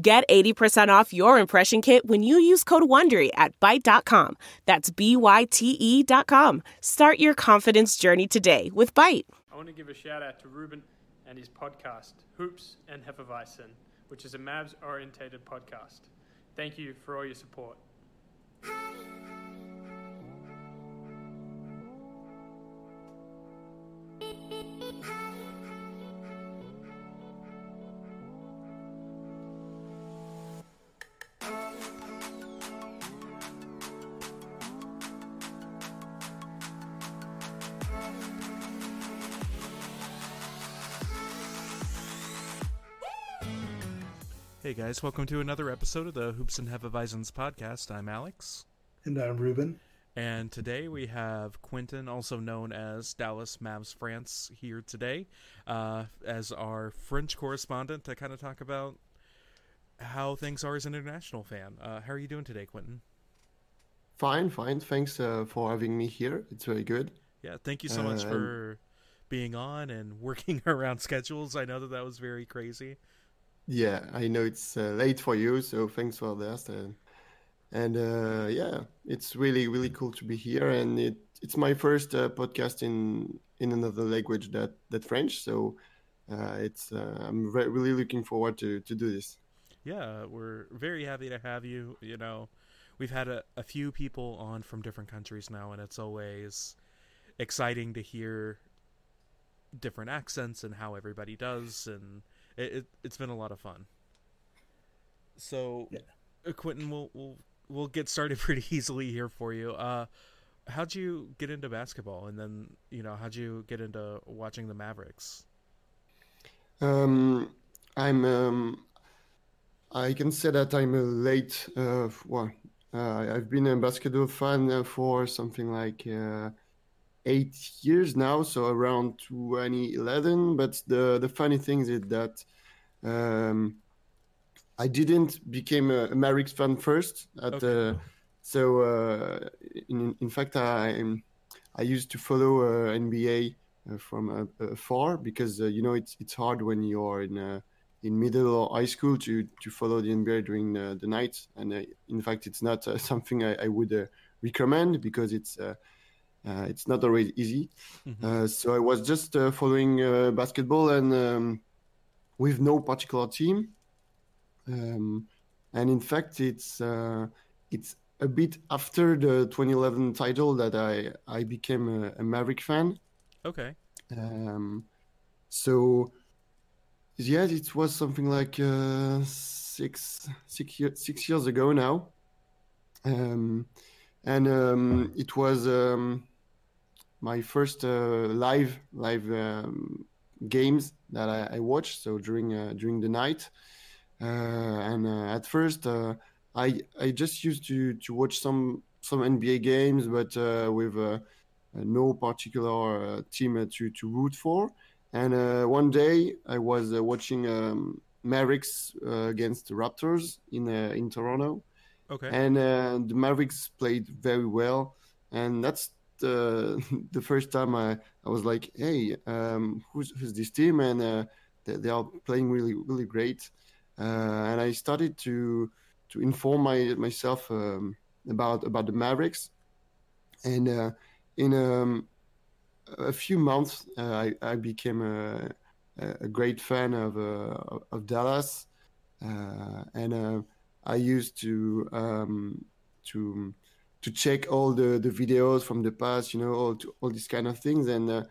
Get 80% off your impression kit when you use code WONDERY at Byte.com. That's B-Y-T-E dot com. Start your confidence journey today with Byte. I want to give a shout out to Ruben and his podcast, Hoops and Hefeweizen, which is a Mavs-orientated podcast. Thank you for all your support. Hey guys, welcome to another episode of the Hoops and Hefeweizens podcast. I'm Alex, And I'm Ruben. and today we have Quentin, also known as Dallas Mavs France, here today uh, as our French correspondent to kind of talk about how things are as an international fan. Uh, how are you doing today, Quentin? Fine, fine. Thanks uh, for having me here. It's very good. Yeah, thank you so much Uh, for being on and working around schedules. I know that that was very crazy. Yeah, I know it's uh, late for you, so thanks for that. Uh, and uh, yeah, it's really, really cool to be here. And it, it's my first uh, podcast in in another language that that French. So uh, it's uh, I'm re- really looking forward to to do this. Yeah, we're very happy to have you. You know, we've had a, a few people on from different countries now, and it's always exciting to hear different accents and how everybody does, and it, it it's been a lot of fun. So, Yeah. uh, Quentin, we'll we'll we'll get started pretty easily here for you. Uh, how'd you get into basketball, and then you know how'd you get into watching the Mavericks? Um, I'm. Um, I can say that I'm a late. Uh, well, uh, I've been a basketball fan uh, for something like uh, eight years now, so around 2011. But the the funny thing is that um, I didn't become a, a Mavericks fan first. At Okay. uh, so uh, in in fact I I used to follow uh, NBA uh, from uh, afar because uh, you know it's it's hard when you're in uh, in middle or high school to to follow the NBA during uh, the night and uh, in fact it's not uh, something I, I would uh, recommend because it's uh, uh, it's not always easy Mhm. uh, so I was just uh, following uh, basketball and um, with no particular team um, and in fact it's uh, it's a bit after the 2011 title that I I became a, a Maverick fan Okay. um, so yes, it was something like uh, six six year, six years ago now, um, and um, it was um, my first uh, live live um, games that I, I watched. So during uh, during the night, uh, and uh, at first uh, I I just used to to watch some some NBA games, but uh, with no particular team to to root for. And one day I was watching um, Mavericks against the Raptors in in Toronto, Okay. and uh, the Mavericks played very well, and that's the the first time I, I was like, hey, um, who's who's this team? And uh, they, they are playing really really great, uh, and I started to to inform my myself um, about about the Mavericks, and uh, in um, a few months uh, I, I became a, a great fan of uh, of Dallas, and I used to um, to to check all the, the videos from the past, you know, all to, all these kind of things, and uh,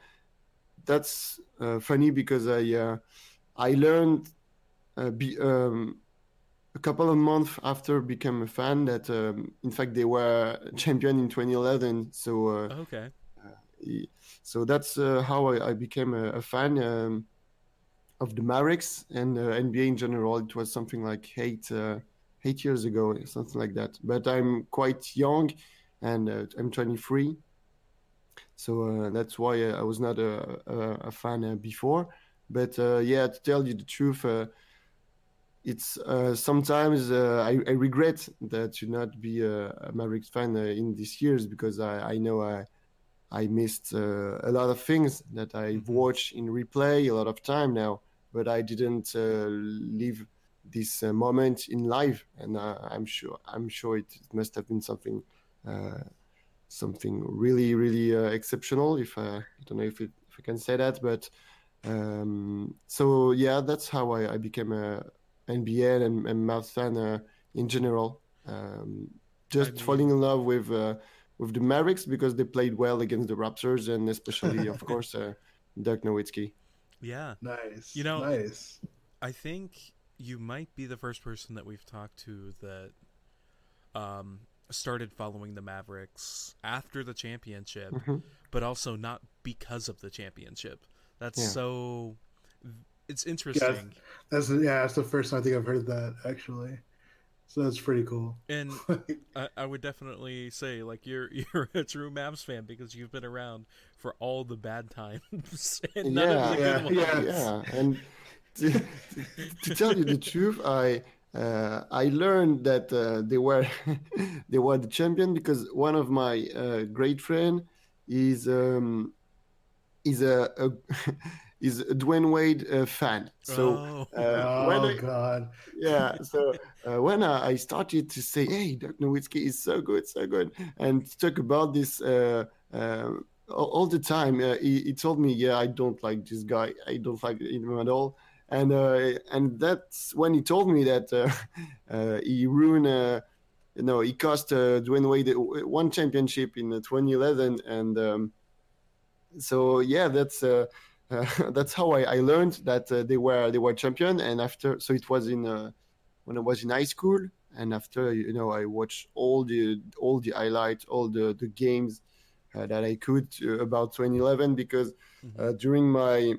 that's uh, funny because I uh, I learned uh, be, um, a couple of months after becoming a fan that um, in fact they were champion in 2011. So uh, Okay. so that's uh, how I, I became a, a fan um, of the Mavericks and uh, NBA in general. It was something like eight uh, eight years ago, something like that. But I'm quite young, and uh, I'm 23, so uh, that's why I was not a, a, a fan uh, before. But uh, yeah, to tell you the truth, uh, it's uh, sometimes I, I, regret that to not be a, a Mavericks fan in these years because I, I know I I missed a lot of things that I've mm-hmm. watched in replay a lot of time now, but I didn't live this uh, moment in life, and uh, I'm sure I'm sure it, it, must have been something uh, something really really exceptional. If I don't know if it, if I can say that, but um, so yeah, that's how I, I became a NBA and, and Mavs fan uh, in general. Um, just I mean, falling in love with uh, with the Mavericks because they played well against the Raptors and especially, of course, uh, Dirk Nowitzki. Yeah, nice. You know, nice. I think you might be the first person that we've talked to that um, started following the Mavericks after the championship, mm-hmm. but also not because of the championship. That's yeah. so. It's interesting. Yeah, that's yeah. That's the first time I think I've heard that actually. So that's pretty cool. And I, I, would definitely say like you're you're a true Mavs fan because you've been around for all the bad times and none yeah, of the yeah, good ones. Yeah, and to, to, tell you the truth, I uh, I learned that uh, they were they were the champion because one of my uh, great friend is um, is a, a is a Dwyane Wade uh, fan. So oh, uh, oh I, God, yeah. So uh, when I, I, started to say, "Hey, Dirk Nowitzki is so good, so good," and talk about this uh, uh, all the time, uh, he, he, told me, "Yeah, I don't like this guy. I don't like him at all." And and that's when he told me that he ruined. you know, he cost Dwyane Wade one championship in 2011, and um, so yeah, that's uh, uh, that's how I, I learned that uh, they were they were champion. And after, so it was in uh, when I was in high school, and after you know I watched all the all the highlights, all the the games uh, that I could uh, about 2011 because mm-hmm. during my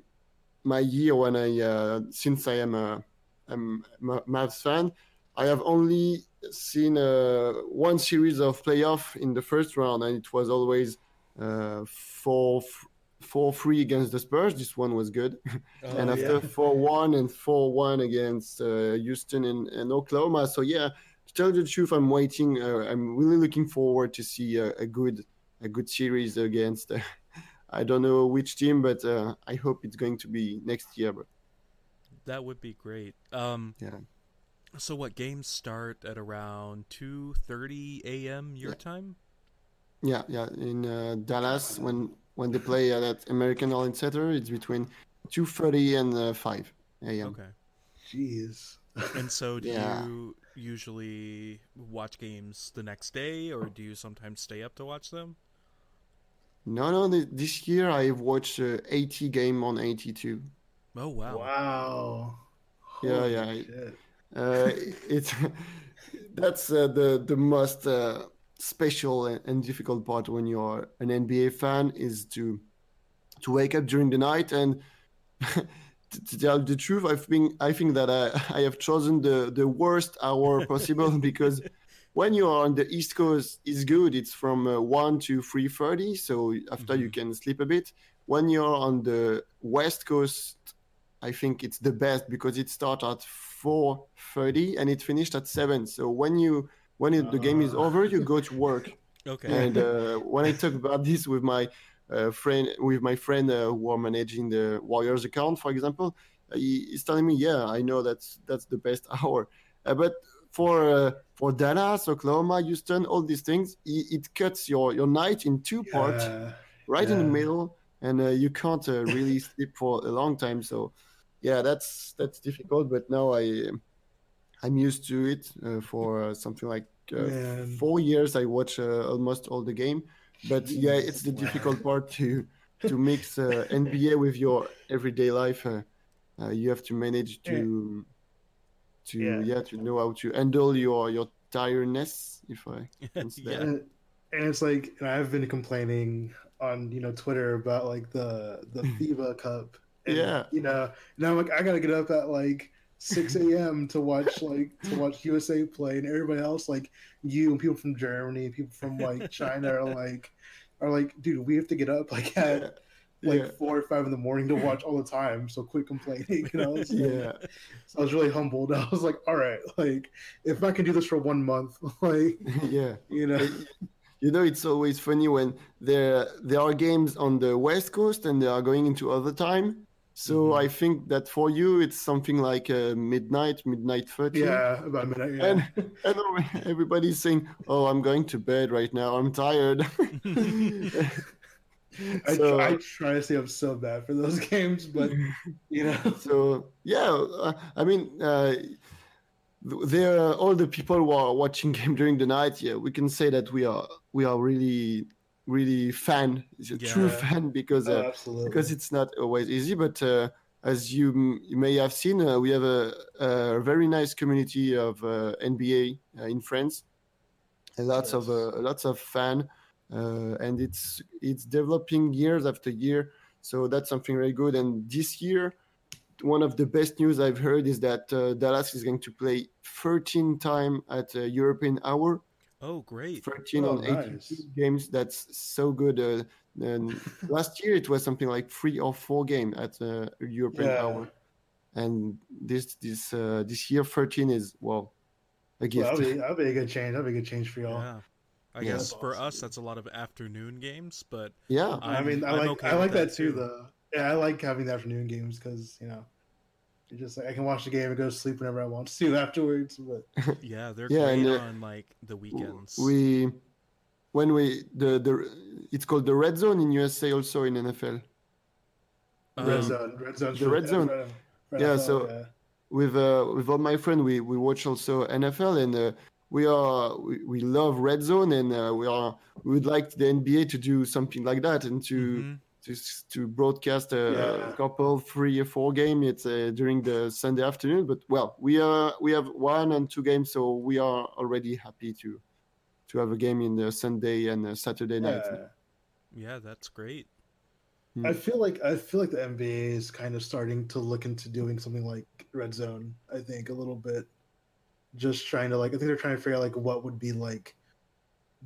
my year when I since I am a I'm a Mavs fan, I have only seen uh, one series of playoff in the first round, and it was always uh, four four three against the Spurs. This one was good, oh, and after four one and four one against uh, Houston and, and, Oklahoma. So yeah, to tell you the truth, I'm waiting. Uh, I'm really looking forward to see a, a good a good series against. Uh, I don't know which team, but uh, I hope it's going to be next year. But that would be great. Um, yeah. So what games start at around two thirty a.m. your yeah. time? Yeah, yeah. In uh, Dallas, when when they play at American Airlines Center, it's between two thirty and uh, five a.m. Okay. Jeez. and so, do yeah. you usually watch games the next day, or do you sometimes stay up to watch them? No, no. This year I've watched uh, 80 game on 82. Oh wow! Wow. Yeah, yeah. Uh, it's that's uh, the the most uh, special and difficult part when you're an NBA fan is to to wake up during the night and to, to tell the truth, I've been I think that I, I have chosen the the worst hour possible because when you are on the East Coast, it's good. It's from uh, one to three thirty, so after mm-hmm. you can sleep a bit. When you're on the West Coast, I think it's the best because it starts at four thirty and it finished at seven. So when you when it, the game is uh. over, you go to work. Okay. And uh, when I talk about this with my uh, friend, with my friend uh, who are managing the Warriors account, for example, uh, he, he's telling me, "Yeah, I know that's that's the best hour." Uh, but for for Dallas, Oklahoma, Houston, all these things, it, it cuts your your night in two yeah. parts, right yeah. in the middle, and you can't really sleep for a long time. So, yeah, that's that's difficult. But now I I'm used to it uh, for uh, something like uh, four years. I watch uh, almost all the game, but yeah, it's the difficult part to to mix uh, NBA with your everyday life. Uh, you have to manage to to yeah. yeah. to know how to handle your your tiredness. If I yeah. And, and it's like I've been complaining on you know Twitter about like the the FIBA Cup. And, yeah. You know, now I'm like I gotta get up at like 6 a.m. to watch like to watch USA play, and everybody else like you and people from Germany, people from like China are like are like, dude, we have to get up like at like Yeah. four or five in the morning to watch all the time. So quit complaining, you know. So, Yeah. so I was really humbled. I was like, all right, like if I can do this for one month, like yeah. you know, You know, it's always funny when there there are games on the west coast and they are going into other time. So Mhm. I think that for you it's something like uh, midnight, midnight thirty. yeah, about minute. Yeah. And and everybody's saying, "Oh, I'm going to bed right now. I'm tired." I, so, try, I try to stay up so bad for those games, but you know, so yeah, uh, I mean, uh, there are all the people who are watching game during the night. Yeah, we can say that we are we are really really fan, a true fan because uh, Oh, because it's not always easy. But uh, as you, m- you may have seen, uh, we have a, a very nice community of uh, NBA uh, in France. And lots of uh, lots of fan, and it's it's developing years after year. So that's something very good. And this year, one of the best news I've heard is that uh, Dallas is going to play 13 time at uh, European hour. Oh, great. 13 Oh, on 18 nice. games. That's so good. Uh, and last year it was something like three or four game at uh, European Yeah. hour, and this this uh, this year 13 is well a Well, gift. that'll be that'll be a good change. That'll be a good change for y'all. Yeah. I Yeah. guess for us, that's a lot of afternoon games, but yeah, I mean, I I'm like okay I like that, that too, too. though. Yeah, I like having the afternoon games because you know, you're just like I can watch the game and go to sleep whenever I want to afterwards. But yeah, they're Yeah, and, great on like the weekends. we when we the the it's called the red zone in USA also in NFL. red Um, zone, red zone, the red zone. Yeah, so- yeah. with uh, with all my friends we, we watch also NFL and uh, we are we, we love red zone and uh, we are we would like the NBA to do something like that and to mhm. to to broadcast a, Yeah. couple three or four game it's uh, during the Sunday afternoon but well we are we have one and two games so we are already happy to to have a game in the Sunday and uh, Saturday night Yeah. Yeah, that's great. I feel like I feel like the NBA is kind of starting to look into doing something like red zone. I think a little bit, just trying to like. I think they're trying to figure out like what would be like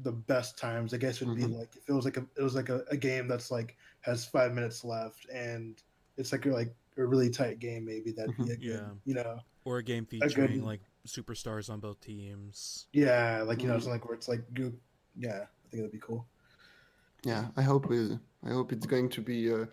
the best times. I guess would be Mhm. like if it was like a it was like a, a game that's like has five minutes left and it's like a, like a really tight game. Maybe that'd be a good, Yeah. you know, Or a game good- featuring like superstars on both teams. yeah, like you know, Mhm. something like where it's like good. Yeah, I think that'd be cool. yeah I hope it, I hope it's going to be uh,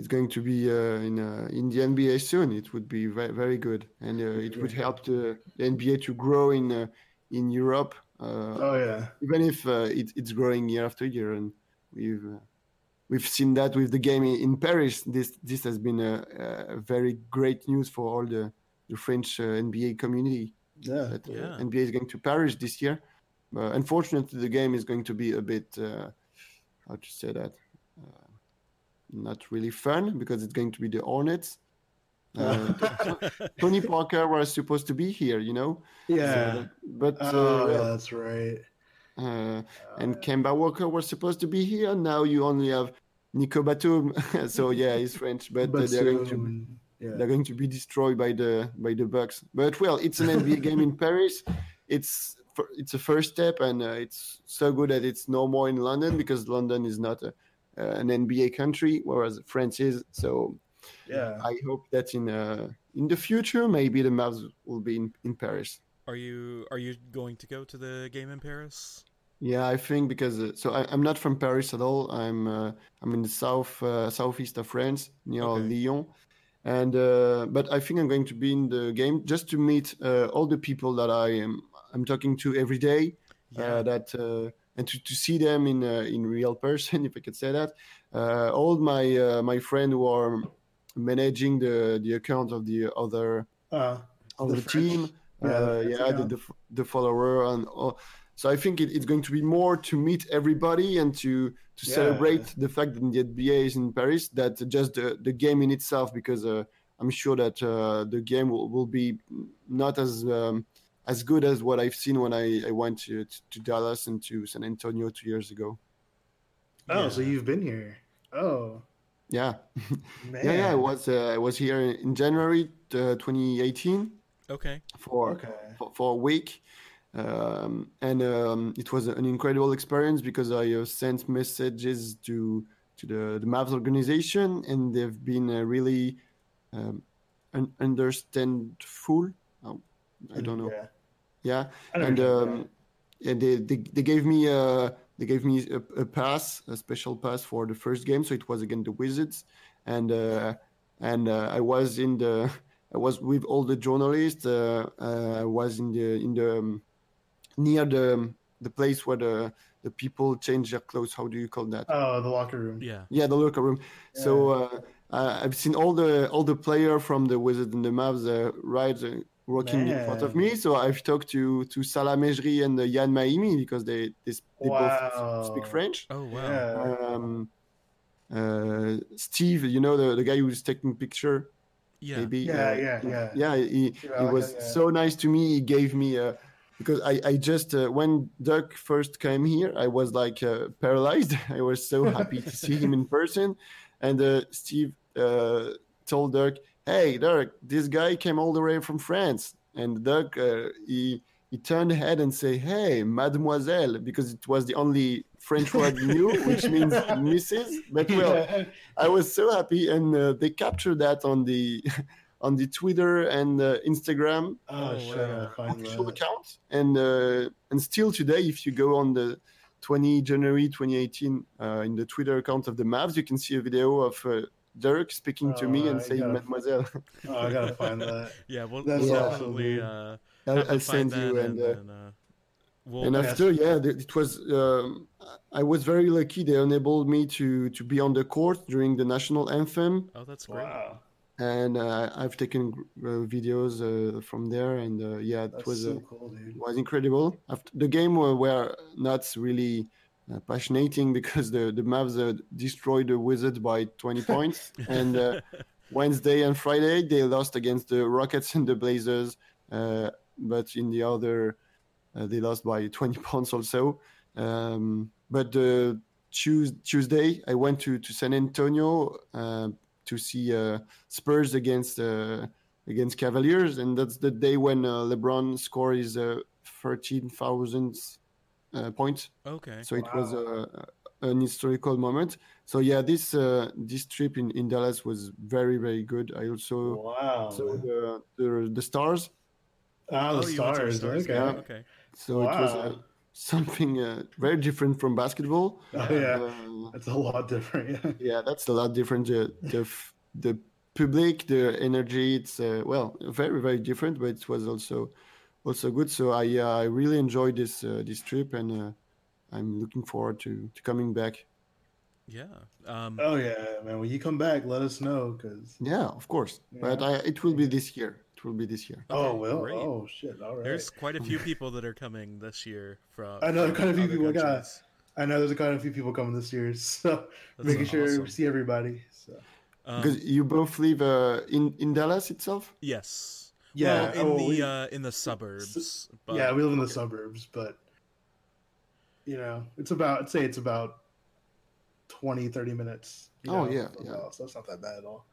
it's going to be uh, in uh, in the NBA soon. It would be very very good, and uh, it would help the, the NBA to grow in uh, in Europe. Uh, Oh yeah, even if uh, it, it's growing year after year, and we've uh, we've seen that with the game in, in Paris. This this has been a, a very great news for all the the French uh, NBA community yeah. that uh, Yeah. NBA is going to Paris this year. Uh, unfortunately, the game is going to be a bit uh, how to say that uh, not really fun because it's going to be the Hornets. Uh, Tony Parker was supposed to be here, you know. So Yeah. that- but Oh, uh, yeah, that's right. uh, and Kemba Walker was supposed to be here. Now you only have Nico Batum. so yeah, he's French, but, uh, But they're going to yeah. they're going to be destroyed by the by the Bucks. But well, it's an NBA game in Paris. It's it's a first step, and uh, it's so good that it's no more in London because London is not a, uh, an NBA country, whereas France is. So yeah. I hope that in uh, in the future, maybe the Mavs will be in, in Paris. Are you are you going to go to the game in Paris? Yeah, I think because uh, so I, I'm not from Paris at all. I'm uh, I'm in the south uh, southeast of France near Okay. Lyon, and uh, but I think I'm going to be in the game just to meet uh, all the people that I am I'm talking to every day. Uh, that uh, and to, to see them in uh, in real person, if I could say that. Uh, all my uh, my friend who are managing the the account of the other Uh, of The the, team. yeah, uh, yeah, the, the the follower and all. So I think it, it's going to be more to meet everybody and to to Yeah. celebrate the fact that the NBA is in Paris that just the, the game in itself because uh, I'm sure that uh, the game will, will be not as um, as good as what I've seen when I, I went to, to Dallas and to San Antonio two years ago. oh, so you've been here. Oh, Yeah, Man. yeah, yeah. I was uh, I was here in January uh, 2018 Okay. for Okay. for, for a week. Um, and um, it was an incredible experience because I uh, sent messages to to the, the Mavs organization, and they've been uh, really um, un- understandful. Oh, I don't know. Yeah. Yeah, and um, and they, they they gave me a they gave me a, a pass, a special pass for the first game. So it was against the Wizards, and uh, and uh, I was in the I was with all the journalists. Uh, uh, I was in the in the um, near the the place where the the people change their clothes. How do you call that? Oh, the locker room. Yeah. Yeah, the locker room. So uh, uh, I've seen all the all the player from the Wizards and the Mavs uh, right uh, walking in front of me. So I've talked to to Salah Mejri and uh, Ian Mahinmi because they they, s- they both speak French. Oh wow. Yeah. Um, uh, Steve, you know the, the guy who's taking picture. Yeah. Maybe. Yeah, uh, yeah, yeah. yeah. He, Yeah, he like was that, yeah. so nice to me. He gave me a because I I just uh, when Dirk first came here, I was like uh, paralyzed. I was so happy to see him in person, and uh, Steve uh, told Dirk, "Hey, Dirk, this guy came all the way from France." And Dirk, uh, he he turned head and say, "Hey, Mademoiselle," because it was the only French word he knew, which means Mrs. But well, I was so happy, and uh, they captured that on the on the Twitter and uh, Instagram Oh, shit. wow. Official account, and uh, and still today, if you go on the 20 January 2018 uh, in the Twitter account of the Mavs, you can see a video of uh, Dirk speaking to me Oh, and I saying gotta- "Mademoiselle." Oh, I gotta find that. Yeah. We'll, That's we'll awesome, definitely dude. uh, I'll, I'll find send you that and. and, uh, and, uh, we'll, and Yeah. after yeah it was um, i was very lucky they enabled me to to be on the court during the national anthem oh, that's great. Wow. and uh, i've taken uh, videos uh, from there and uh, yeah it That's was uh, so cool, dude. was incredible. After the game were, were not really uh, passionating because the the Mavs uh, destroyed the Wizards by 20 points, and uh, Wednesday and Friday they lost against the Rockets and the Blazers, uh, but in the other uh, they lost by 20 points also. Um, but Tuesday I went to to San Antonio uh, to see uh, Spurs against. Uh, against Cavaliers, and that's the day when uh, LeBron scored his uh, 13,000th uh, point. Okay. So it was uh, an historical moment. So yeah, this uh, this trip in, in Dallas was very very good. I also Wow. saw the, the the stars. Ah, the oh, you went stars. Okay. game. Okay. So it was uh, something uh, very different from basketball. Oh, yeah. Uh, That's a lot different. Yeah. yeah, that's a lot different. The the, f- the public, the energy, it's uh, well very very different, but it was also also good. So I uh, I really enjoyed this uh, this trip, and uh, I'm looking forward to, to coming back. Yeah. Um, Oh yeah, man. When you come back, let us know, cause. Yeah, of course, but I, it will be this year. It will be this year. Oh well. great. Oh shit. All right. There's quite a few people that are coming this year from. I know from quite a few other people. Got. I know there's quite a few people coming this year, so That's making sure we see everybody. So. Um, Because you both live uh, in in Dallas itself. yes. Yeah. Well, in oh, the we- uh, in the suburbs. But, yeah, we live in the suburbs, but you know, it's about. I'd say it's about 20, 30 minutes. you Oh, know, yeah, yeah. the house, So it's not that bad at all.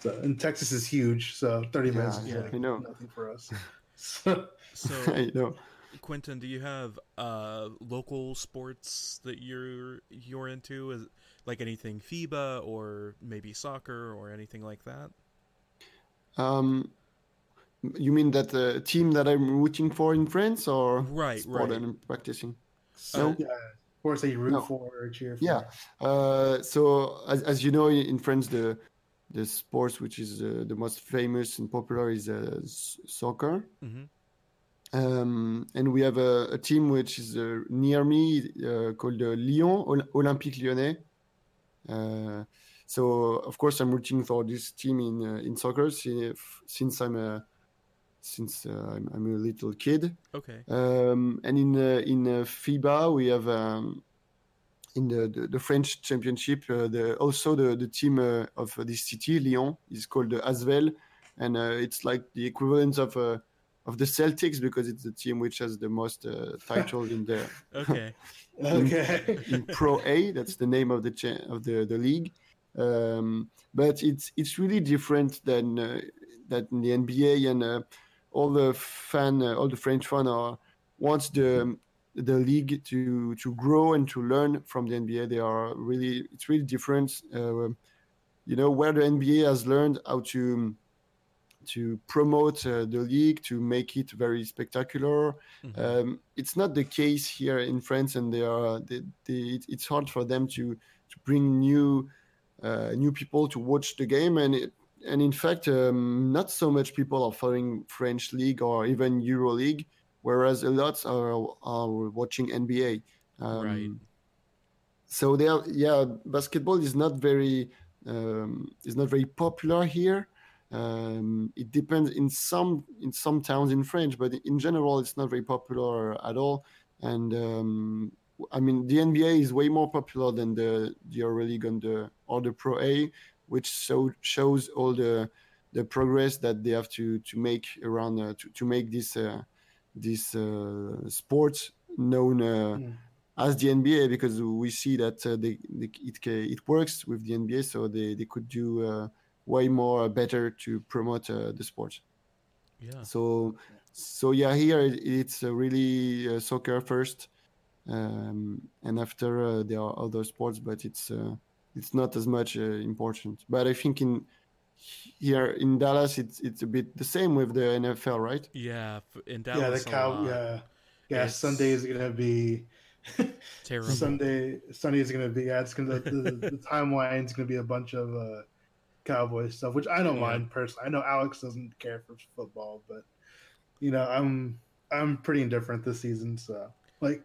So, and Texas is huge, so thirty Yeah, minutes is yeah, like I know. nothing for us. So, So, I know. Quentin, do you have uh, local sports that you're you're into? Is like anything FIBA or maybe soccer or anything like that? Um, you mean that uh, team that I'm rooting for in France, or Right, sport right. that I'm practicing? so No. yeah, of course, that you root No. for or cheer for. Yeah. Uh, so as, as you know, in France, the the sports which is uh, the most famous and popular is uh, s- soccer. Mhm. Um, and we have a, a team which is uh, near me uh, called uh, Lyon Ol- Olympique Lyonnais. Uh, so of course I'm rooting for this team in uh, in soccer si- since I'm a since uh, I'm, I'm a little kid. Okay. Um, and in uh, in uh, FIBA we have um, in the, the, the French Championship uh, the also the the team uh, of this city Lyon is called the Asvel, and uh, it's like the equivalent of uh, of the Celtics because it's the team which has the most uh, titles in the Okay. Okay. in Pro A. That's the name of the cha- of the the league. um, but it's it's really different than uh, than the NBA and uh, all the fan, uh, all the French fan are wants the the league to to grow and to learn from the NBA. They are really it's really different. Uh, you know where the NBA has learned how to to promote uh, the league to make it very spectacular. Mm-hmm. Um, it's not the case here in France, and they are they, they, it's hard for them to to bring new uh, new people to watch the game and. It, and in fact, um, not so much people are following French league or even Euro League, whereas a lot are, are watching NBA. Um, right. So they are, yeah, basketball is not very um, is not very popular here. Um, it depends in some in some towns in French, but in general, it's not very popular at all. And um, I mean, the NBA is way more popular than the the EuroLeague and the or the Pro A, which so shows all the the progress that they have to to make around uh, to to make this uh, this uh, sport known uh, mm. as the NBA because we see that uh, they, they, it it works with the NBA, so they they could do uh, way more better to promote the sport. Yeah. So so yeah, here it's really soccer first, um, and after there are other sports, but it's it's not as much important. But I think in here in Dallas, it's it's a bit the same with the NFL, right? Yeah, in Dallas. Yeah, the cow. Yeah, yeah. It's... Sunday is gonna be terrible. Sunday, Sunday is gonna be. Yeah, it's gonna the, the, the timeline is gonna be a bunch of uh, cowboy stuff, which I don't yeah. mind personally. I know Alex doesn't care for football, but you know, I'm I'm pretty indifferent this season, so like.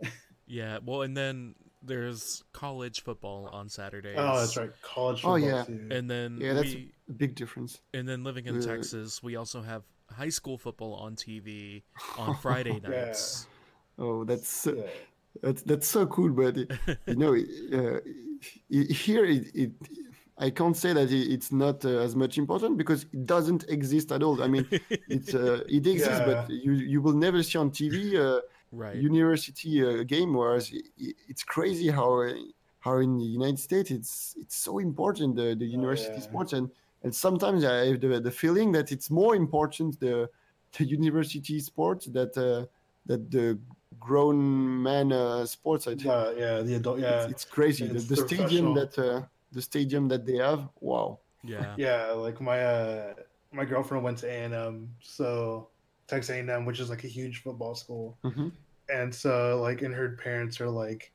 yeah, well, and then there's college football on Saturdays. Oh, that's right, college. Football oh yeah, too. and then yeah, that's we, a big difference. And then living in Texas, we also have high school football on TV on Friday nights. Yeah. Oh, that's yeah. that's that's so cool. But you know, uh, here it, it, I can't say that it's not uh, as much important because it doesn't exist at all. I mean, it's uh, it exists, yeah. but you you will never see on TV uh, right. university uh, game. Whereas it's crazy how how in the United States it's it's so important the, the oh, university oh, yeah. sports and and sometimes I have the, the feeling that it's more important the the university sports that uh, that the grown man uh, sports. I think. Yeah, yeah, the adult. Yeah, it's, it's crazy. The, the stadium that uh, the stadium that they have. Wow. Yeah. Yeah, like my uh, my girlfriend went to A and M, so Texas A&M, which is like a huge football school, mm-hmm. and so like, and her parents are like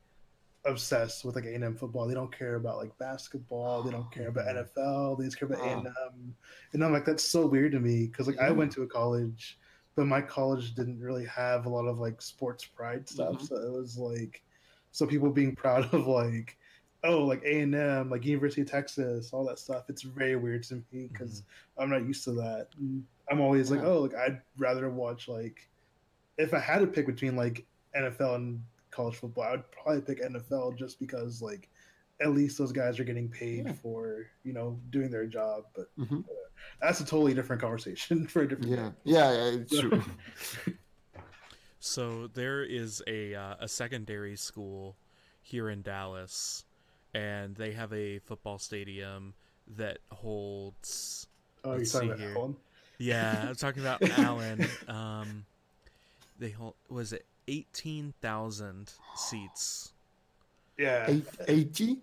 obsessed with like A&M football. They don't care about like basketball. They don't care about mm-hmm. NFL. They just care about A&M. And I'm like, that's so weird to me because like yeah. I went to a college, but my college didn't really have a lot of like sports pride stuff. Mm-hmm. So it was like, so people being proud of like, oh, like A&M, like University of Texas, all that stuff. It's very weird to me because mm-hmm. I'm not used to that. And I'm always yeah. like, oh, like I'd rather watch like if I had to pick between like NFL and college football, I would probably pick NFL just because like at least those guys are getting paid yeah. for you know doing their job. But mm-hmm. uh, that's a totally different conversation for a different. Yeah, yeah, yeah, it's true. so there is a uh, a secondary school here in Dallas, and they have a football stadium that holds. Oh, you're talking about here. Allen? Yeah, I'm talking about Allen. Um, they hold was it eighteen thousand seats? Yeah, eighty.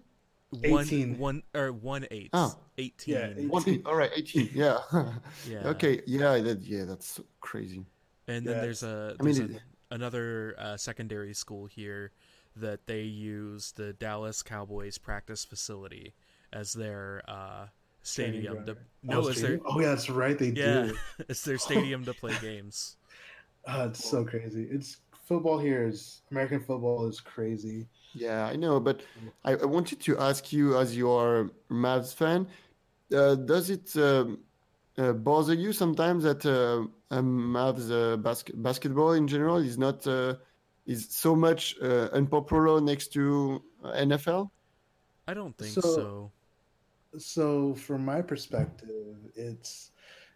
One, 18. one or one eight. Oh. 18. Yeah, 18. One, all right, 18. Yeah. yeah. Okay. Yeah. That, yeah. That's crazy. And then yeah. there's a there's I mean, a, another uh, secondary school here that they use the Dallas Cowboys practice facility as their uh, stadium to no, oh, it's their oh yeah, that's right, they yeah, do. it's their stadium to play games. Uh, it's so crazy. It's football here is American football is crazy. Yeah, I know, but I, I wanted to ask you, as you are a Mavs fan, uh, does it um, uh, bother you sometimes that uh, Mavs uh, bas- basketball in general is not uh, is so much uh, unpopular next to NFL? I don't think so. so so from my perspective it's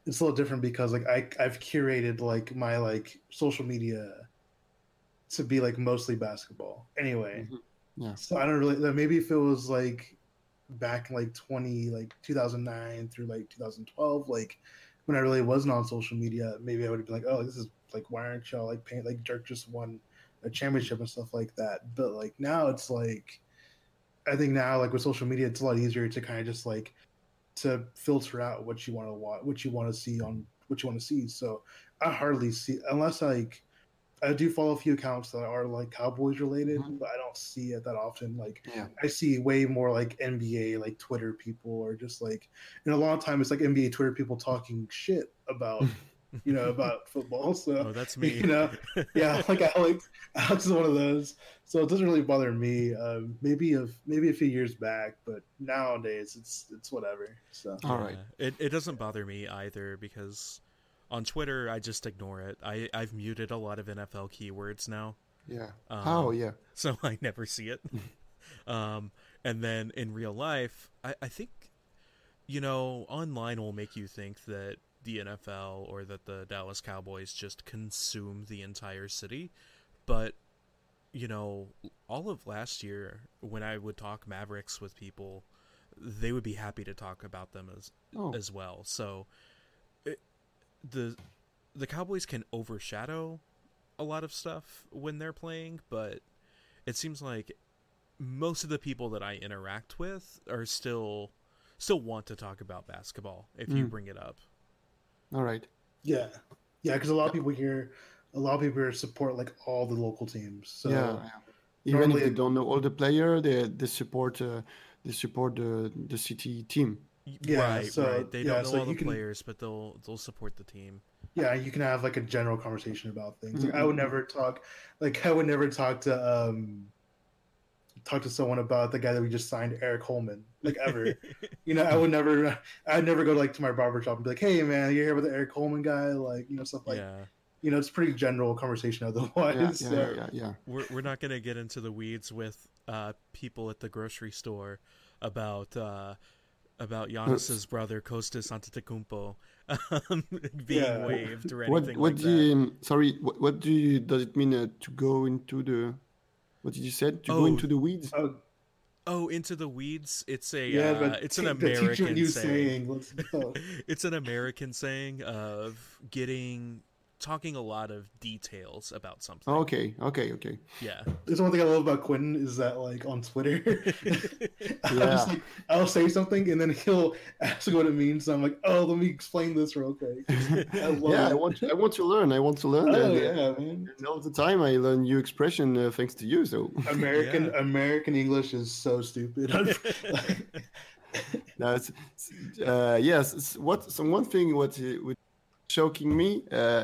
it's a little different because like I I've curated like my like social media to be like mostly basketball anyway. Mm-hmm. Yeah. So I don't really maybe if it was like back in like 20 like 2009 through like 2012 like when i really wasn't on social media maybe i would have been like oh this is like why aren't y'all like paying like dirk just won a championship and stuff like that but like now it's like i think now like with social media it's a lot easier to kind of just like to filter out what you want to watch what you want to see on what you want to see so i hardly see unless like I do follow a few accounts that are like Cowboys related, Mhm. but I don't see it that often. Like Yeah. I see way more like NBA like Twitter people or just like in a long time it's like NBA Twitter people talking shit about you know about football. So Oh, that's me. you know, yeah, like Alex, Alex is one of those. So it doesn't really bother me. Um, maybe a maybe a few years back, but nowadays it's it's whatever. So All right. Yeah. It it doesn't bother me either because on Twitter I just ignore it. I I've muted a lot of NFL keywords now, Yeah. Um, oh yeah. so I never see it. um, and then in real life, I I think you know online will make you think that the NFL or that the Dallas Cowboys just consume the entire city, but you know all of last year when I would talk Mavericks with people, they would be happy to talk about them as Oh. as well. So it, the the Cowboys can overshadow a lot of stuff when they're playing, but it seems like most of the people that I interact with are still still want to talk about basketball if you Mm. bring it up. All right. yeah, yeah, because a lot of people here, a lot of people here support like all the local teams. So yeah. yeah. Even if they don't know all the player, they they support uh, they support the the city team. Yeah, right, so- right. They yeah, don't know so all the can- players, but they'll they'll support the team. yeah, you can have like a general conversation about things. Like I would Mhm. never talk, like I would never talk to um talk to someone about the guy that we just signed, Eric Holman, like ever. you know, I would never, I'd never go like to my barber shop and be like, "Hey, man, you here with the Eric Holman guy?" Like, you know, stuff like, yeah. you know, it's pretty general conversation otherwise. Yeah, so, yeah, yeah, yeah. We're we're not gonna get into the weeds with uh, people at the grocery store about uh, about Giannis's brother Kostas Antetokounmpo um, being Yeah. waived or What anything what like do that. you um, sorry? What, what do you does it mean uh, to go into the? What did you said to go Oh, into the weeds? Oh, Oh, into the weeds. It's a yeah, uh, it's an te- the teacher American saying. saying, "Let's go." it's an American saying of getting talking a lot of details about something. Okay, okay, okay. Yeah. There's one thing I love about Quentin is that like on Twitter, I'll, Yeah. just, like, I'll say something and then he'll ask what it means. So I'm like, oh, let me explain this real quick. I love yeah, I it. want I want to learn. I want to learn. Oh and, uh, yeah, man. and all the time I learn new expression uh, thanks to you. So American Yeah. American English is so stupid. no, it's, it's, uh, yes. It's what so one thing what uh, what shocking me. Uh,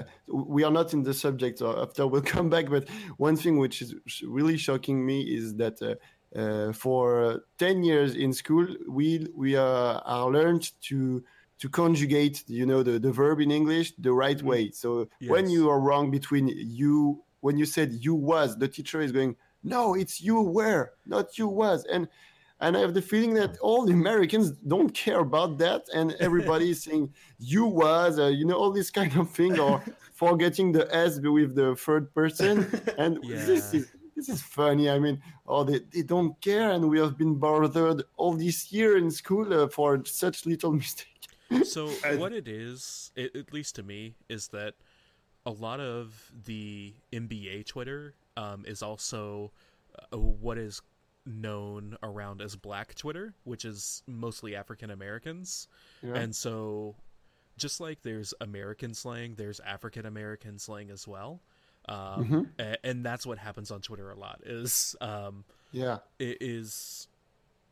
we are not in the subject. So after we'll come back. But one thing which is really shocking me is that. Uh, uh, for 10 years in school we we uh, are learned to to conjugate you know the, the verb in english the right Mhm. way so when you are wrong between you when you said you was the teacher is going no it's you were not you was and and i have the feeling that all the americans don't care about that and everybody is saying you was uh, you know all this kind of thing or forgetting the s with the third person and this is this is funny. I mean, oh, they, they don't care, and we have been bothered all this year in school uh, for such little mistake. So what it is, it, at least to me, is that a lot of the NBA Twitter um, is also uh, what is known around as Black Twitter, which is mostly African Americans, Yeah. and so just like there's American slang, there's African American slang as well. Um, Mhm. a- and that's what happens on Twitter a lot. Is um, yeah, it is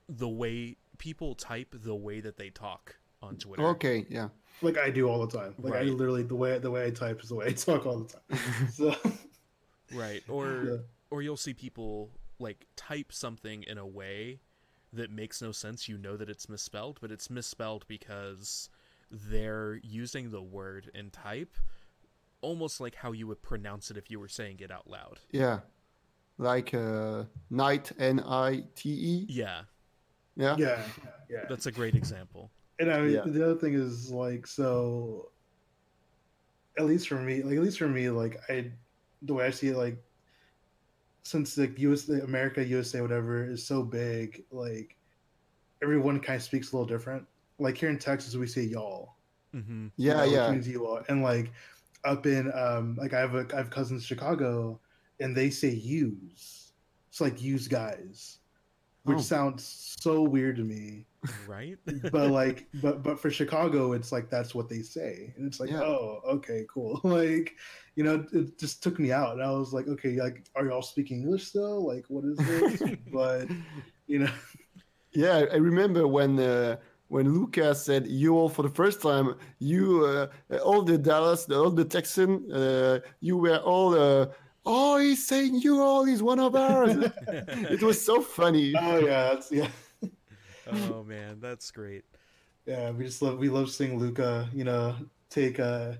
the way people type the way that they talk on Twitter. okay, yeah, like I do all the time. Like I literally the way the way I type is the way I talk all the time. So Right. Or Yeah. or you'll see people like type something in a way that makes no sense. You know that it's misspelled, but it's misspelled because they're using the word in type almost like how you would pronounce it if you were saying it out loud. yeah, like uh, night, N I T E. Yeah, Yeah, yeah, yeah. that's a great example. And I mean, Yeah. the other thing is like so. At least for me, like at least for me, like I, the way I see it, like since like US, America, USA, whatever is so big, like everyone kind of speaks a little different. Like here in Texas, we say y'all. Mm-hmm. Yeah, you know, yeah. which means you all. And like up in um like I have a I have cousins in Chicago and they say use. It's like use guys. Which Oh. sounds so weird to me. Right? But like but but for Chicago it's like that's what they say. And it's like, Yeah. oh, okay, cool. like, you know, it just took me out. And I was like, okay, like are y'all speaking English still? Like what is this? but you know Yeah, I- I remember when uh, when Lucas said you all for the first time. You uh, all the Dallas, the, all the Texan, uh, you were all. Uh, oh, he's saying you all is one of ours. it was so funny. Oh yeah, that's yeah. Oh man, that's great. Yeah, we just love we love seeing Luka, you know, take uh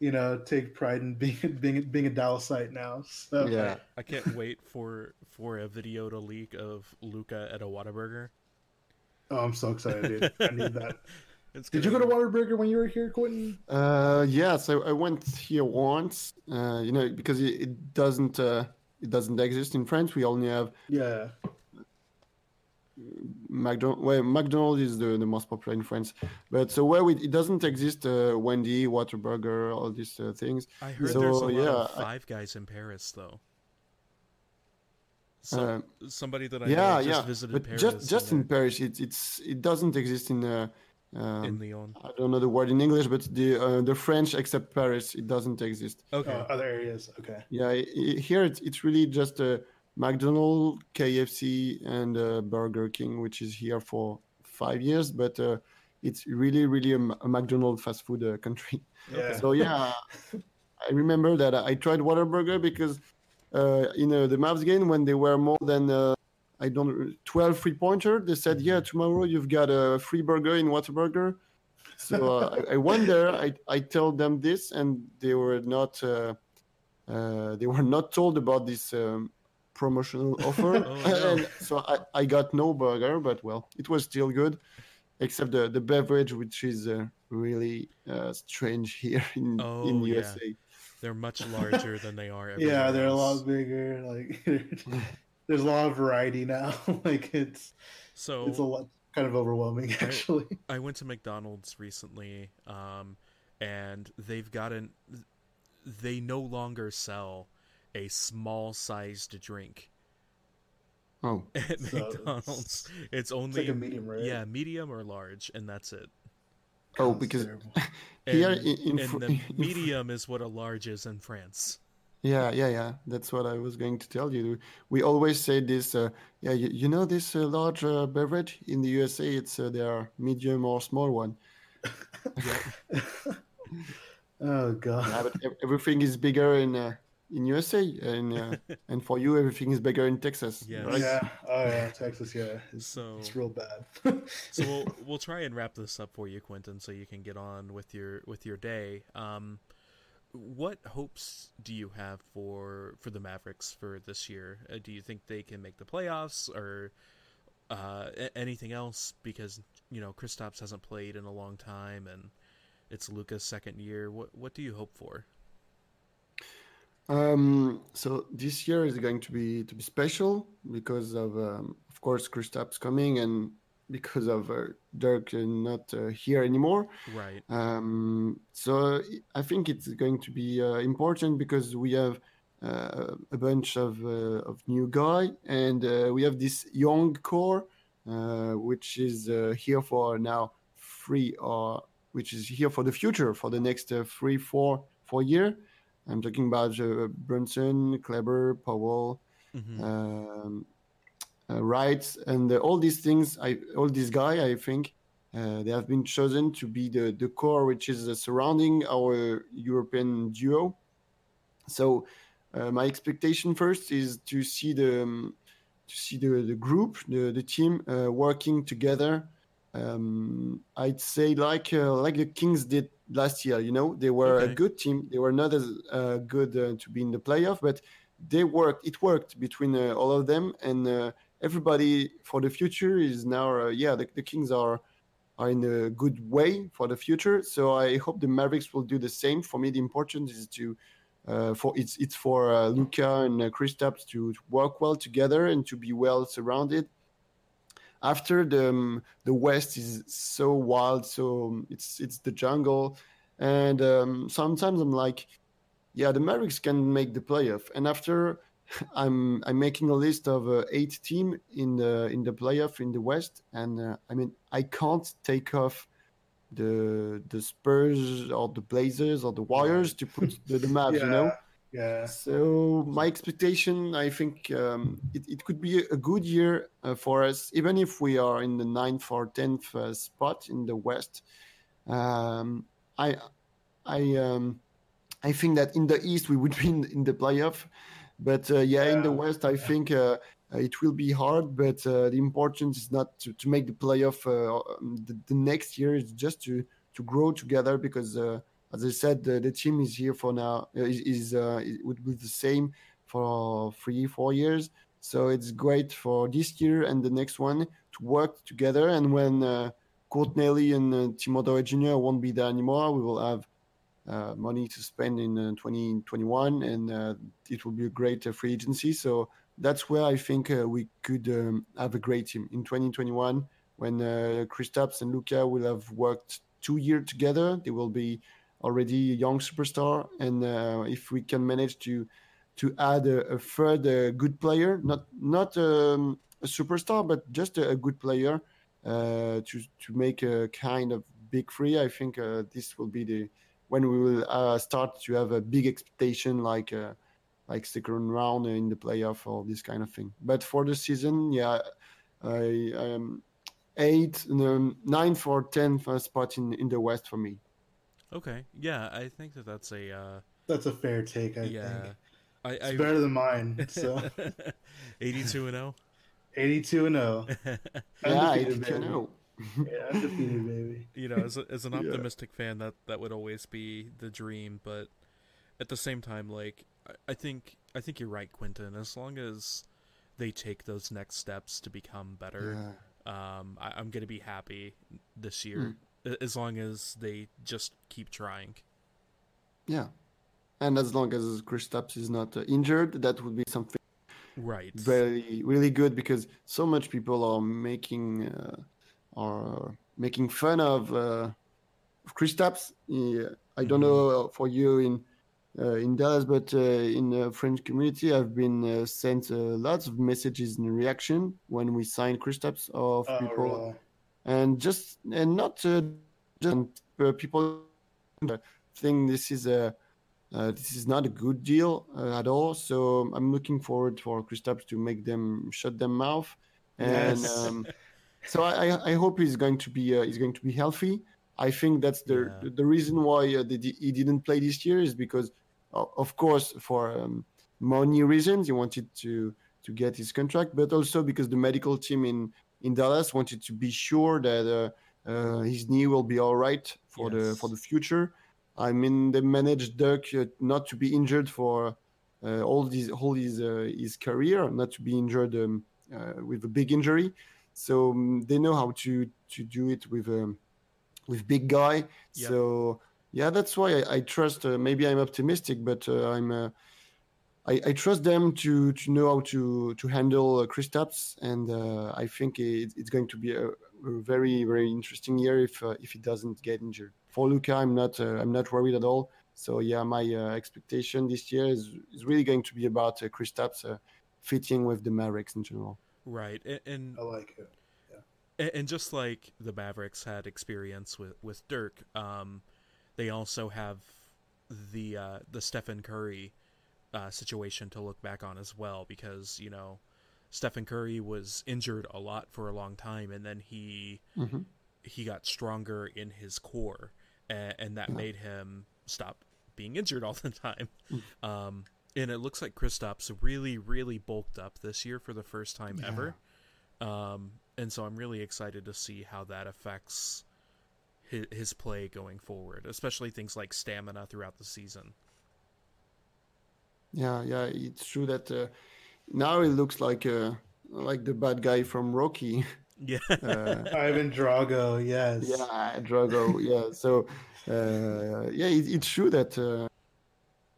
you know, take pride in being being being a Dallasite now. So Yeah, I can't wait for for a video to leak of Luka at a Whataburger. Oh, I'm so excited, dude. I need that. It's Did you go to be- Whataburger when you were here, Quentin? uh, yes, I, I went here once. Uh, you know, because it, it doesn't uh, it doesn't exist in France. We only have Yeah. McDonald. Well, McDonald's is the, the most popular in France, but so where we, it doesn't exist, uh, Wendy, Whataburger, all these uh, things. I heard So, there's a lot yeah, of I- Five Guys in Paris though. So, Uh, somebody that I yeah, know just yeah, visited but Paris. just just in Paris, it's it's it doesn't exist in uh, um, in Lyon. I don't know the word in English, but the uh, the French except Paris, it doesn't exist. Okay. Uh, other areas. Okay. Yeah, i i here it's it's really just a McDonald's, KFC, and uh, Burger King, which is here for five years, but uh, it's really really a McDonald's fast food uh, country. Yeah. So yeah, I remember that I tried Whataburger because uh, in uh, the Mavs game when they were more than uh, I don't 12 free pointer, they said, "Yeah, tomorrow you've got a free burger in Whataburger." So uh, I, I went there. I I told them this, and they were not uh, uh, they were not told about this. Um, promotional offer Oh, no. and so I, I got no burger but well it was still good except the, the beverage which is uh, really uh, strange here in, Oh, in yeah. USA They're much larger than they are. Yeah, they're a lot bigger. Like there's a lot of variety now. like it's So it's a lot kind of overwhelming actually. I went to McDonald's recently, um, and they've gotten. They no longer sell a small-sized drink oh at So McDonald's. It's It's only like a medium, right? yeah, medium or large, and that's it. oh That's because terrible. Here And, in- in and the in Fr- medium is what a large is in France. Yeah, yeah, yeah. That's what I was going to tell you. We always say this. Uh, yeah, you, you know this uh, large uh, beverage in the USA. It's uh, their medium or small one. oh god. Yeah, but everything is bigger in uh, in USA, and uh, and for you, everything is bigger in Texas. Yes. right? Yeah. Oh yeah, Texas. Yeah, it's, So it's real bad. so we'll we'll try and wrap this up for you, Quentin, so you can get on with your with your day. Um, what hopes do you have for for the Mavericks for this year? Uh, do you think they can make the playoffs or uh, a- anything else? Because you know Kristaps hasn't played in a long time, and it's Luka's second year. What what do you hope for? Um, so this year is going to be to be special because of um, of course Kristaps coming and because of uh, Dirk not uh, here anymore. Right. Um, so I think it's going to be uh, important because we have uh, a bunch of uh, of new guy and uh, we have this young core uh, which is uh, here for now three or which is here for the future for the next uh, three four four year. I'm talking about uh, Brunson, Kleber, Powell, hmm um, uh, rights and uh, all these things i all these guy i think uh, they have been chosen to be the the core which is uh, surrounding our european duo. So uh, my expectation first is to see the um, to see the, the group the, the team uh, working together. Um, i'd say like uh, like the kings did last year you know they were Okay. a good team they were not as uh, good uh, to be in the playoff but they worked it worked between uh, all of them and uh, everybody for the future is now uh, yeah the, the kings are are in a good way for the future so i hope the mavericks will do the same for me the important is to uh, for it's it's for uh, Luka and uh, Kristaps to, to work well together and to be well surrounded. After the um, the West is so wild, so it's it's the jungle, and um, sometimes I'm like, yeah, the Mavericks can make the playoff, and after I'm I'm making a list of uh, eight team in the in the playoff in the West, and uh, I mean I can't take off the the Spurs or the Blazers or the Warriors to put the, the Mavs, yeah, you know. yeah. So my expectation, I think um, it, it could be a good year uh, for us, even if we are in the ninth or tenth uh, spot in the West. Um, I I um, I think that in the East we would be in, in the playoff, but uh, yeah, in the West I think uh, it will be hard. But uh, the importance is not to, to make the playoff uh, the, the next year; is just to to grow together because uh, as I said, the, the team is here for now. uh, Is, is uh, it would be the same for three, four years. So it's great for this year and the next one to work together. And when uh, Courtney and uh, Tim Hardaway Jr. won't be there anymore, we will have uh, money to spend in uh, 2021, and uh, it will be a great uh, free agency. So that's where I think uh, we could um, have a great team in 2021 when uh, Kristaps and Luka will have worked two years together. They will be already a young superstar, and uh, if we can manage to to add a, a third uh, good player, not not um, a superstar, but just a, a good player uh, to to make a kind of big three. I think uh, this will be the when we will uh, start to have a big expectation like like second round in the playoff or this kind of thing. But for the season, yeah, I um, eight, um, ninth or tenth spot in in the West for me. Okay, yeah, I think that that's a uh, That's a fair take, I yeah. think. I, It's I better than mine. So 82 and oh? 82 and 0. Yeah, I Undefeated, don't baby. know. Yeah, undefeated, baby. you know, as, a, as an Yeah. optimistic fan, that that would always be the dream. But at the same time, like I, I think I think you're right, Quentin. As long as they take those next steps to become better, Yeah. um, I, I'm gonna be happy this year. a- As long as they just keep trying. Yeah. And as long as Kristaps is not uh, injured, that would be something Right. very really good because so much people are making uh, are making fun of uh, of Kristaps. Yeah, I don't know for you in uh, in Dallas, but uh, in the French community, I've been uh, sent uh, lots of messages in reaction when we signed Kristaps of Oh, people really? And just and not uh, just uh, people think this is a uh, this is not a good deal uh, at all. So I'm looking forward for Kristaps to make them shut their mouth, and Yes. um, so I, I- hope he's going to be uh, he's going to be healthy. I think that's the Yeah. the reason why uh, the, he didn't play this year is because, of course, for um, money reasons, he wanted to to get his contract, but also because the medical team in in Dallas wanted to be sure that uh, uh, his knee will be all right for the for the future. I mean, they managed Dirk uh, not to be injured for uh, all these all his uh, his career, not to be injured um, uh, with a big injury. So um, they know how to to do it with um, with big guy. Yep. So yeah, that's why I, I trust. Uh, maybe I'm optimistic, but uh, I'm. Uh, I, I trust them to, to know how to to handle uh, Kristaps, and uh, I think it, it's going to be a, a very very interesting year if uh, if he doesn't get injured. For Luka, I'm not uh, I'm not worried at all. So yeah, my uh, expectation this year is is really going to be about uh, Kristaps uh, fitting with the Mavericks in general. Right. And, and I like it. And, and just like the Mavericks had experience with with Dirk, um, they also have the uh, the Stephen Curry uh, situation to look back on as well, because you know Stephen Curry was injured a lot for a long time, and then he Mhm. he got stronger in his core, and, and that Yeah. made him stop being injured all the time. Um, and it looks like Kristaps really, really bulked up this year for the first time ever. Um, and so I'm really excited to see how that affects his, his play going forward, especially things like stamina throughout the season. Yeah, yeah, it's true that uh, now he looks like uh, like the bad guy from Rocky. Yeah. Uh, Ivan Drago, yes. yeah, Drago. Yeah, so uh, yeah, it, it's true that uh,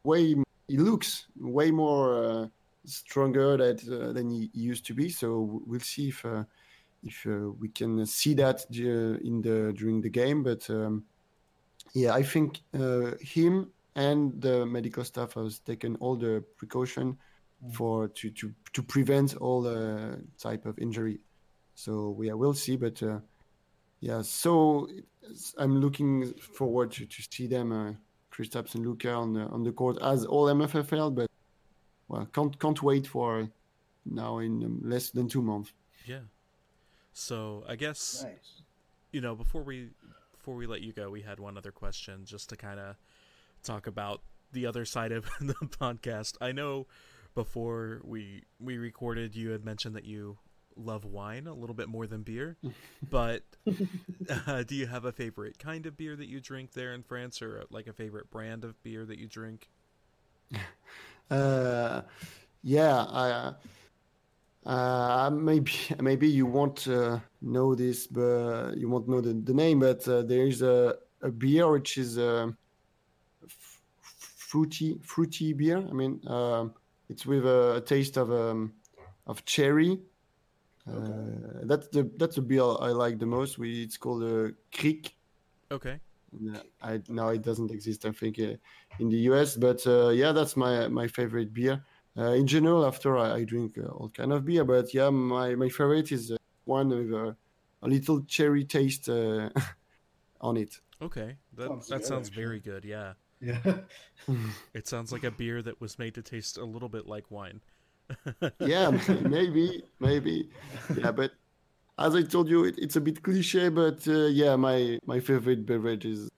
way he looks way more uh, stronger that uh, than he used to be. So we'll see if uh, if uh, we can see that uh, in the during the game. But um, yeah, I think uh, him and the medical staff has taken all the precaution Mm. for to to to prevent all uh, type of injury. So yeah, we'll see. But uh, yeah, so I'm looking forward to, to see them, uh, Kristaps and Luka on the on the court as all MFFL. But well, can't can't wait for now in um, less than two months. Yeah. So I guess Nice. you know before we before we let you go, we had one other question just to kind of talk about the other side of the podcast. I know before we we recorded, you had mentioned that you love wine a little bit more than beer, but uh, do you have a favorite kind of beer that you drink there in France, or like a favorite brand of beer that you drink? Uh, yeah, I, uh, maybe maybe you won't uh, know this, but you won't know the, the name. But uh, there is a, a beer which is fruity fruity beer. I mean, um it's with a, a taste of um, of cherry. Uh, that's the that's the beer I like the most. We it's called a Kriek. Okay. No, I no, it doesn't exist. I think uh, in the US, but uh, yeah, that's my my favorite beer. Uh, in general, after I, I drink uh, all kind of beer, but yeah, my my favorite is uh, one with a, a little cherry taste uh, on it. Okay. That Sounds that good, sounds actually. very good. Yeah. Yeah. It sounds like a beer that was made to taste a little bit like wine. yeah, maybe, maybe, yeah. But as I told you, it, it's a bit cliche, but uh, yeah, my my favorite beverage is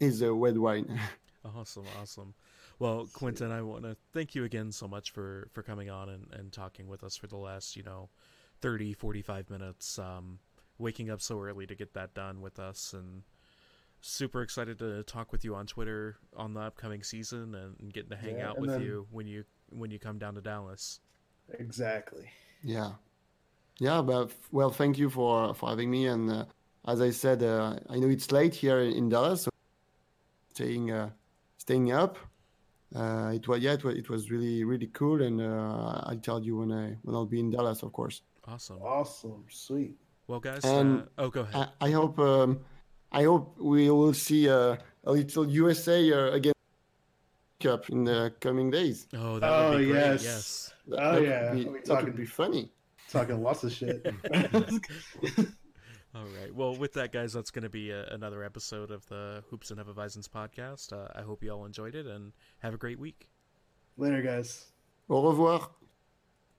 is a red wine. Awesome, awesome. Well, Quentin, I want to thank you again so much for for coming on and, and talking with us for the last, you know, 30, 45 minutes. Um, waking up so early to get that done with us, and super excited to talk with you on Twitter on the upcoming season and, and getting to hang Yeah, out with then- you when you when you come down to Dallas. Exactly. Yeah, yeah. But well, thank you for for having me. And uh, as I said, uh, I know it's late here in Dallas, so staying uh, staying up. Uh, it was yeah, it was, it was really really cool. And uh, I'll tell you when I when I'll be in Dallas, of course. Awesome. Awesome. Sweet. Well, guys, And- uh, oh, go ahead. I, I hope um, I hope we will see uh, a little USA uh, again cup in the coming days. oh, that Oh, would be great. yes. Yes. That, Oh, that yeah. would be, we that talking- would be funny. Talking lots of shit. All right. Well, with that, guys, that's going to be a, another episode of the Hoops and Hefeweizens podcast. Uh, I hope you all enjoyed it and have a great week. Later, guys. Au revoir.